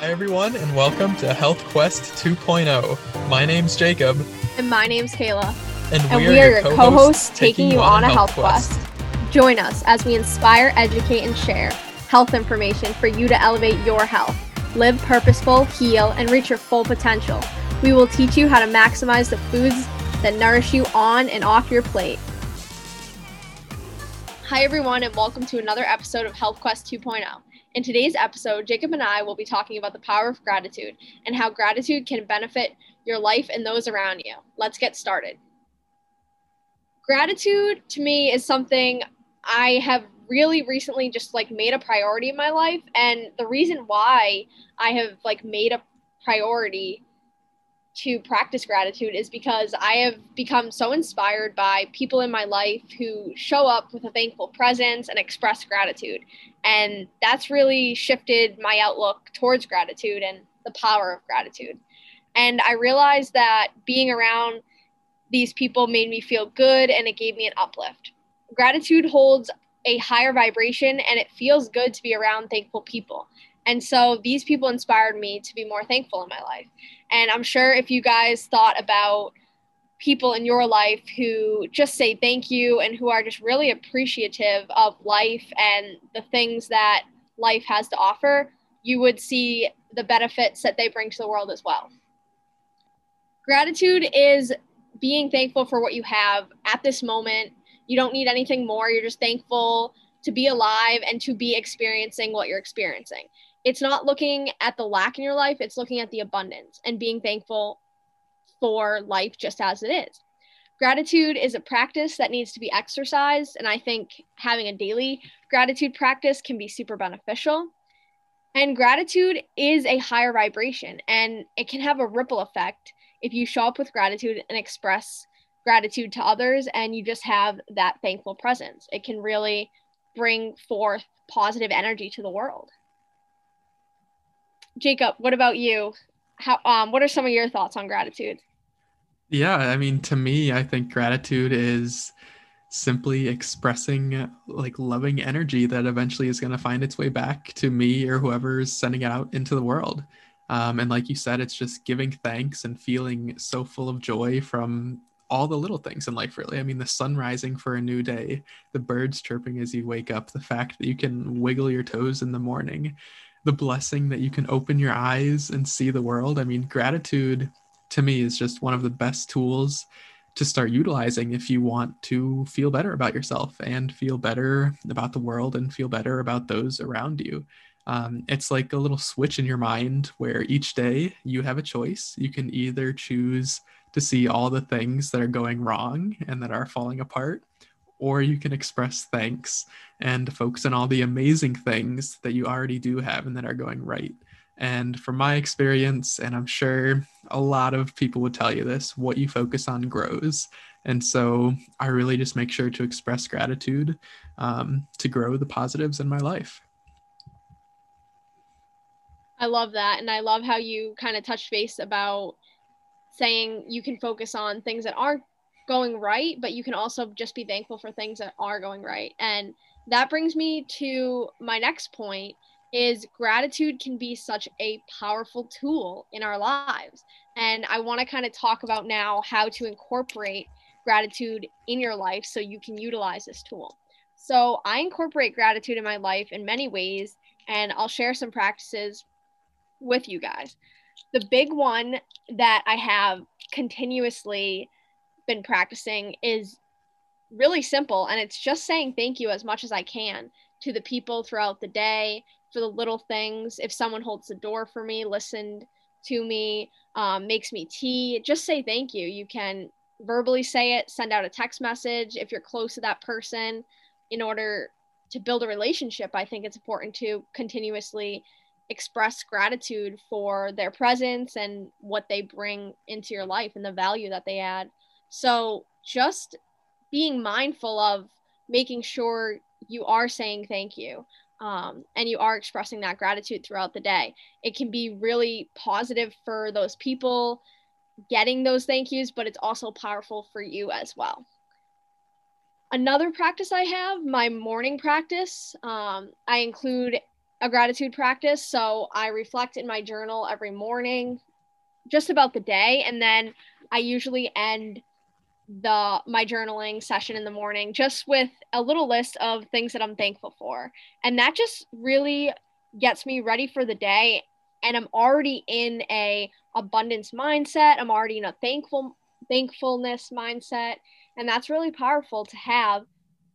Hi, everyone, and welcome to Health Quest 2.0. My name's Jacob, And my name's Kayla. and, And we are your co hosts taking you on a health quest. Join us as we inspire, educate, and share health information for you to elevate your health, live purposeful, heal, and reach your full potential. We will teach you how to maximize the foods that nourish you on and off your plate. Hi, everyone, and welcome to another episode of Health Quest 2.0. In today's episode, Jacob and I will be talking about the power of gratitude and how gratitude can benefit your life and those around you. Let's get started. Gratitude to me is something I have really recently just like made a priority in my life and the reason why I have like made a priority to practice gratitude is because I have become so inspired by people in my life who show up with a thankful presence and express gratitude. And that's really shifted my outlook towards gratitude and the power of gratitude. And I realized that being around these people made me feel good and it gave me an uplift. Gratitude holds a higher vibration and it feels good to be around thankful people. And so these people inspired me to be more thankful in my life. And I'm sure if you guys thought about people in your life who just say thank you and who are just really appreciative of life and the things that life has to offer, you would see the benefits that they bring to the world as well. Gratitude is being thankful for what you have at this moment. You don't need anything more. You're just thankful to be alive and to be experiencing what you're experiencing. It's not looking at the lack in your life, it's looking at the abundance and being thankful for life just as it is. Gratitude is a practice that needs to be exercised, and I think having a daily gratitude practice can be super beneficial. And gratitude is a higher vibration, and it can have a ripple effect if you show up with gratitude and express gratitude to others and you just have that thankful presence. It can really bring forth positive energy to the world. Jacob, what about you? How um what are some of your thoughts on gratitude? Yeah, I mean, to me, I think gratitude is simply expressing like loving energy that eventually is going to find its way back to me or whoever's sending it out into the world. Um, and like you said, it's just giving thanks and feeling so full of joy from all the little things in life, really. I mean, the sun rising for a new day, the birds chirping as you wake up, the fact that you can wiggle your toes in the morning, the blessing that you can open your eyes and see the world. I mean, gratitude to me is just one of the best tools to start utilizing if you want to feel better about yourself and feel better about the world and feel better about those around you. Um, it's like a little switch in your mind where each day you have a choice. You can either choose to see all the things that are going wrong and that are falling apart, or you can express thanks and focus on all the amazing things that you already do have and that are going right. And from my experience, and I'm sure a lot of people would tell you this, what you focus on grows. And so I really just make sure to express gratitude um, to grow the positives in my life. I love that. And I love how you kind of touched base about saying you can focus on things that aren't going right, but you can also just be thankful for things that are going right. And that brings me to my next point is gratitude can be such a powerful tool in our lives. And I want to kind of talk about now how to incorporate gratitude in your life so you can utilize this tool. So I incorporate gratitude in my life in many ways, and I'll share some practices with you guys. The big one that I have continuously been practicing is really simple, and it's just saying thank you as much as I can to the people throughout the day for the little things. If someone holds the door for me, listened to me, um, makes me tea, just say thank you. You can verbally say it, send out a text message if you're close to that person. In order to build a relationship, I think it's important to continuously express gratitude for their presence and what they bring into your life and the value that they add. So just being mindful of making sure you are saying thank you um, and you are expressing that gratitude throughout the day. It can be really positive for those people getting those thank yous, but it's also powerful for you as well. Another practice I have, my morning practice, um, I include a gratitude practice. So I reflect in my journal every morning just about the day. And then I usually end the my journaling session in the morning just with a little list of things that I'm thankful for. And that just really gets me ready for the day and I'm already in a abundance mindset. I'm already in a thankful thankfulness mindset and that's really powerful to have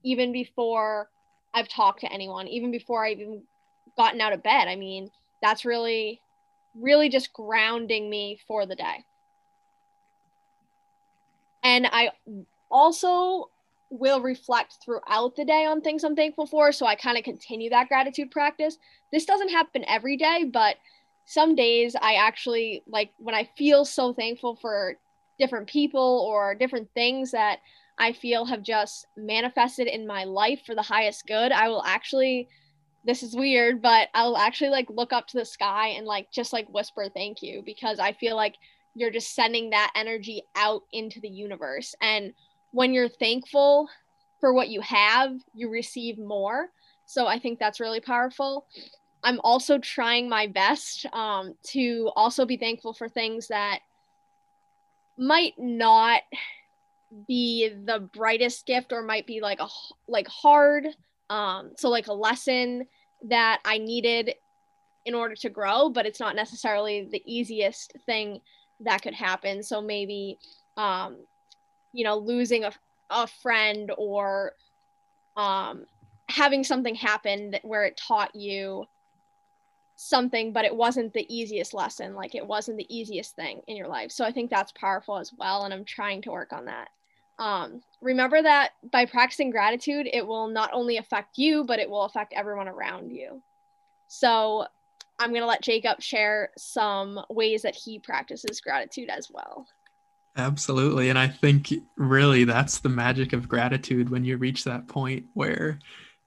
even before I've talked to anyone, even before I've even gotten out of bed. I mean, that's really really just grounding me for the day. And I also will reflect throughout the day on things I'm thankful for. So I kind of continue that gratitude practice. This doesn't happen every day, but some days I actually like when I feel so thankful for different people or different things that I feel have just manifested in my life for the highest good, I will actually this is weird, but I'll actually like look up to the sky and like just like whisper thank you because I feel like you're just sending that energy out into the universe. And when you're thankful for what you have, you receive more. So I think that's really powerful. I'm also trying my best um, to also be thankful for things that might not be the brightest gift or might be like a like hard um so like a lesson that i needed in order to grow but it's not necessarily the easiest thing that could happen. So maybe, um, you know, losing a, a friend or um, having something happen that, where it taught you something, but it wasn't the easiest lesson. Like it wasn't the easiest thing in your life. So I think that's powerful as well. And I'm trying to work on that. Um, remember that by practicing gratitude, it will not only affect you, but it will affect everyone around you. So I'm going to let Jacob share some ways that he practices gratitude as well. Absolutely. And I think really that's the magic of gratitude when you reach that point where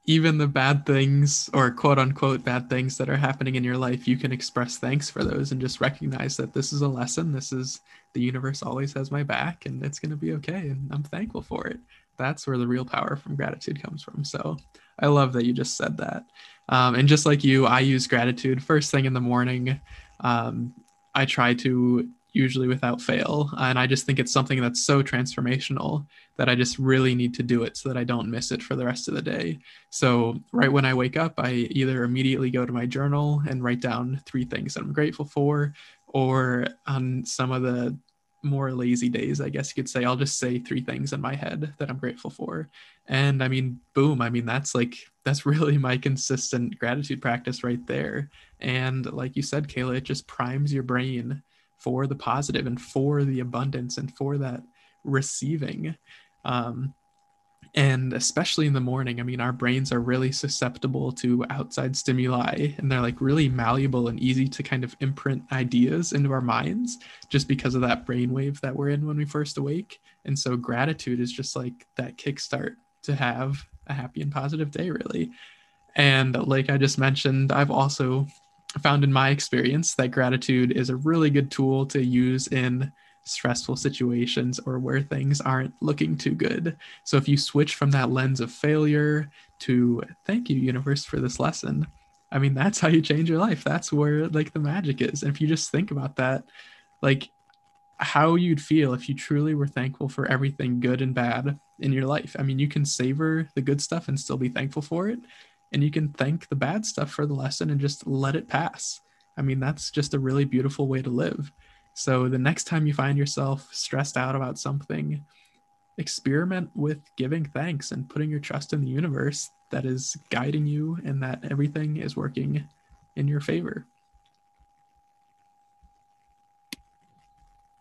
even the bad things or quote unquote bad things that are happening in your life, you can express thanks for those and just recognize that this is a lesson. This is the universe always has my back and it's going to be okay. And I'm thankful for it. That's where the real power from gratitude comes from. So I love that you just said that. Um, and just like you, I use gratitude first thing in the morning. Um, I try to usually without fail. And I just think it's something that's so transformational that I just really need to do it so that I don't miss it for the rest of the day. So, right when I wake up, I either immediately go to my journal and write down three things that I'm grateful for, or on some of the more lazy days, I guess you could say, I'll just say three things in my head that I'm grateful for. And I mean, boom, I mean, that's like, that's really my consistent gratitude practice right there. And like you said, Kayla, it just primes your brain for the positive and for the abundance and for that receiving. Um, and especially in the morning i mean our brains are really susceptible to outside stimuli and they're like really malleable and easy to kind of imprint ideas into our minds just because of that brainwave that we're in when we first awake. And so gratitude is just like that kickstart to have a happy and positive day really. And like i just mentioned i've also found in my experience that gratitude is a really good tool to use in stressful situations or where things aren't looking too good. So if you switch from that lens of failure to thank you, universe, for this lesson, I mean, that's how you change your life. That's where like the magic is. And if you just think about that, like how you'd feel if you truly were thankful for everything good and bad in your life. I mean, you can savor the good stuff and still be thankful for it. And you can thank the bad stuff for the lesson and just let it pass. I mean, that's just a really beautiful way to live. So the next time you find yourself stressed out about something, experiment with giving thanks and putting your trust in the universe that is guiding you and that everything is working in your favor.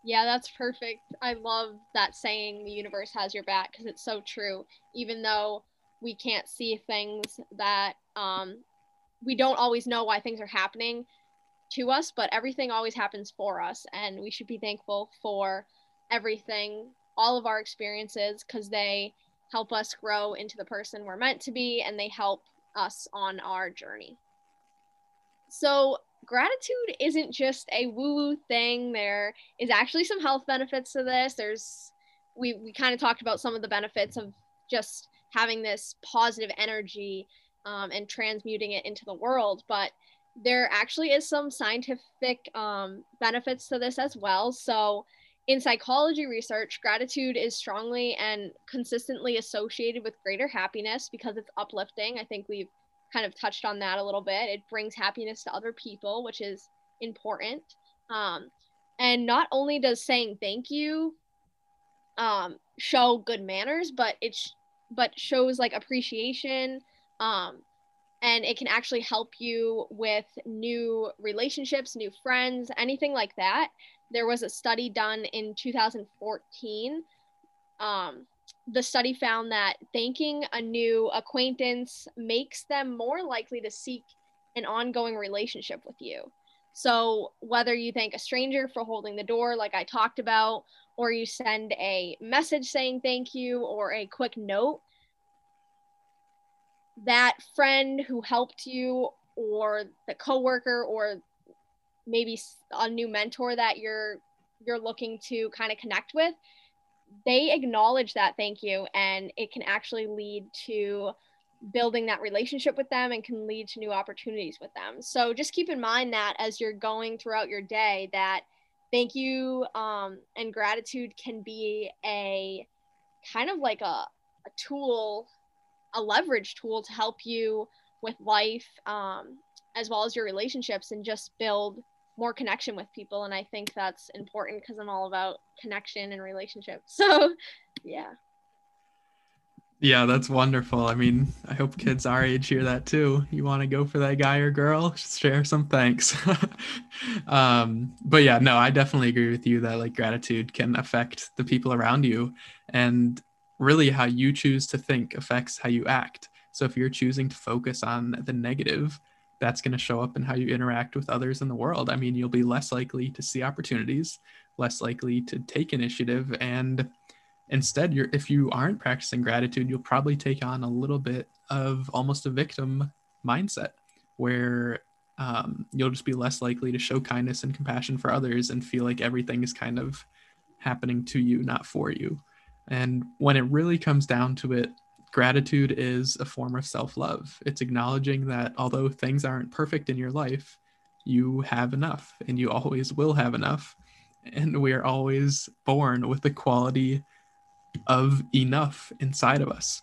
Yeah, that's perfect. I love that saying the universe has your back because it's so true. Even though we can't see things that um, we don't always know why things are happening, to us, but everything always happens for us. And we should be thankful for everything, all of our experiences, because they help us grow into the person we're meant to be and they help us on our journey. So, gratitude isn't just a woo woo thing. There is actually some health benefits to this. There's, we, we kind of talked about some of the benefits of just having this positive energy um, and transmuting it into the world. But there actually is some scientific um, benefits to this as well. So, in psychology research, gratitude is strongly and consistently associated with greater happiness because it's uplifting. I think we've kind of touched on that a little bit. It brings happiness to other people, which is important. Um, and not only does saying thank you um, show good manners, but it sh- but shows like appreciation um, and it can actually help you with new relationships, new friends, anything like that. There was a study done in 2014. Um, the study found that thanking a new acquaintance makes them more likely to seek an ongoing relationship with you. So, whether you thank a stranger for holding the door, like I talked about, or you send a message saying thank you or a quick note, that friend who helped you or the coworker or maybe a new mentor that you're you're looking to kind of connect with they acknowledge that thank you and it can actually lead to building that relationship with them and can lead to new opportunities with them. So just keep in mind that as you're going throughout your day that thank you um, and gratitude can be a kind of like a, a tool a leverage tool to help you with life um, as well as your relationships and just build more connection with people. And i think that's important because i'm all about connection and relationships. So yeah. Yeah that's wonderful. I mean i hope kids our age hear that too. You want to go for that guy or girl? Share some thanks. Um, but yeah no i definitely agree with you that like gratitude can affect the people around you. And really how you choose to think affects how you act. So if you're choosing to focus on the negative, that's going to show up in how you interact with others in the world. I mean, you'll be less likely to see opportunities, less likely to take initiative, and instead, you're if you aren't practicing gratitude, you'll probably take on a little bit of almost a victim mindset, where um, you'll just be less likely to show kindness and compassion for others and feel like everything is kind of happening to you, not for you. And when it really comes down to it, gratitude is a form of self love. It's acknowledging that although things aren't perfect in your life, you have enough and you always will have enough. And we are always born with the quality of enough inside of us.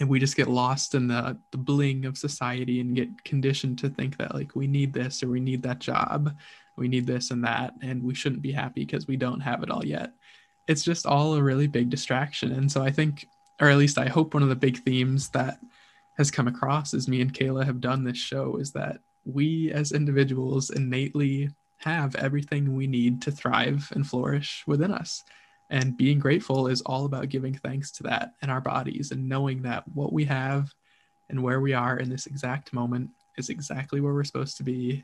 And we just get lost in the, the bling of society and get conditioned to think that, like, we need this or we need that job, we need this and that, and we shouldn't be happy because we don't have it all yet it's just all a really big distraction. And so I think, or at least I hope one of the big themes that has come across as me and Kayla have done this show is that we as individuals innately have everything we need to thrive and flourish within us. And being grateful is all about giving thanks to that in our bodies and knowing that what we have and where we are in this exact moment is exactly where we're supposed to be.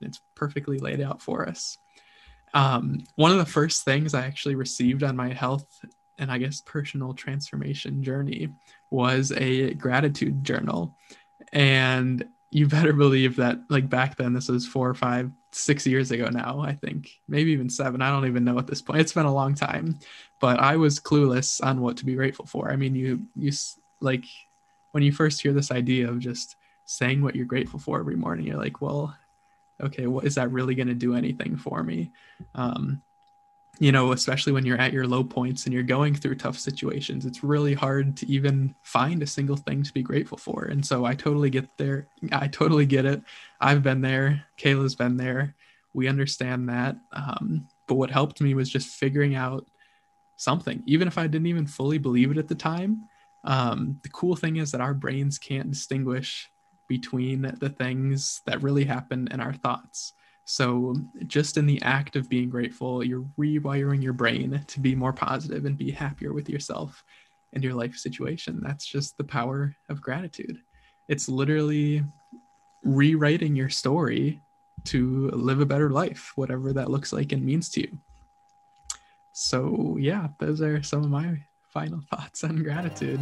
And it's perfectly laid out for us um, one of the first things I actually received on my health and I guess personal transformation journey was a gratitude journal. And you better believe that, like back then, this was four or five, six years ago now, I think, maybe even seven. I don't even know at this point. It's been a long time, but I was clueless on what to be grateful for. I mean, you, you like when you first hear this idea of just saying what you're grateful for every morning, you're like, well, okay, what is that really going to do anything for me? Um, you know, especially when you're at your low points and you're going through tough situations, it's really hard to even find a single thing to be grateful for. And so I totally get there. I totally get it. I've been there. Kayla's been there. We understand that. Um, but what helped me was just figuring out something, even if I didn't even fully believe it at the time. Um, the cool thing is that our brains can't distinguish between the things that really happen and our thoughts. So, just in the act of being grateful, you're rewiring your brain to be more positive and be happier with yourself and your life situation. That's just the power of gratitude. It's literally rewriting your story to live a better life, whatever that looks like and means to you. So, yeah, those are some of my final thoughts on gratitude.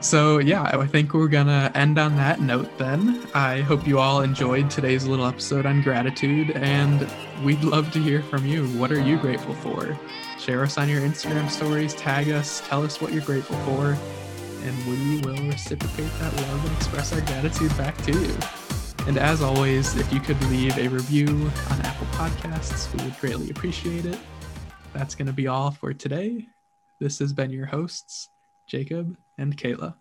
So, yeah, I think we're going to end on that note then. I hope you all enjoyed today's little episode on gratitude, and we'd love to hear from you. What are you grateful for? Share us on your Instagram stories, tag us, tell us what you're grateful for. and we will reciprocate that love and express our gratitude back to you. And as always, if you could leave a review on Apple Podcasts, we would greatly appreciate it. That's going to be all for today. This has been your hosts, Jacob and Kayla.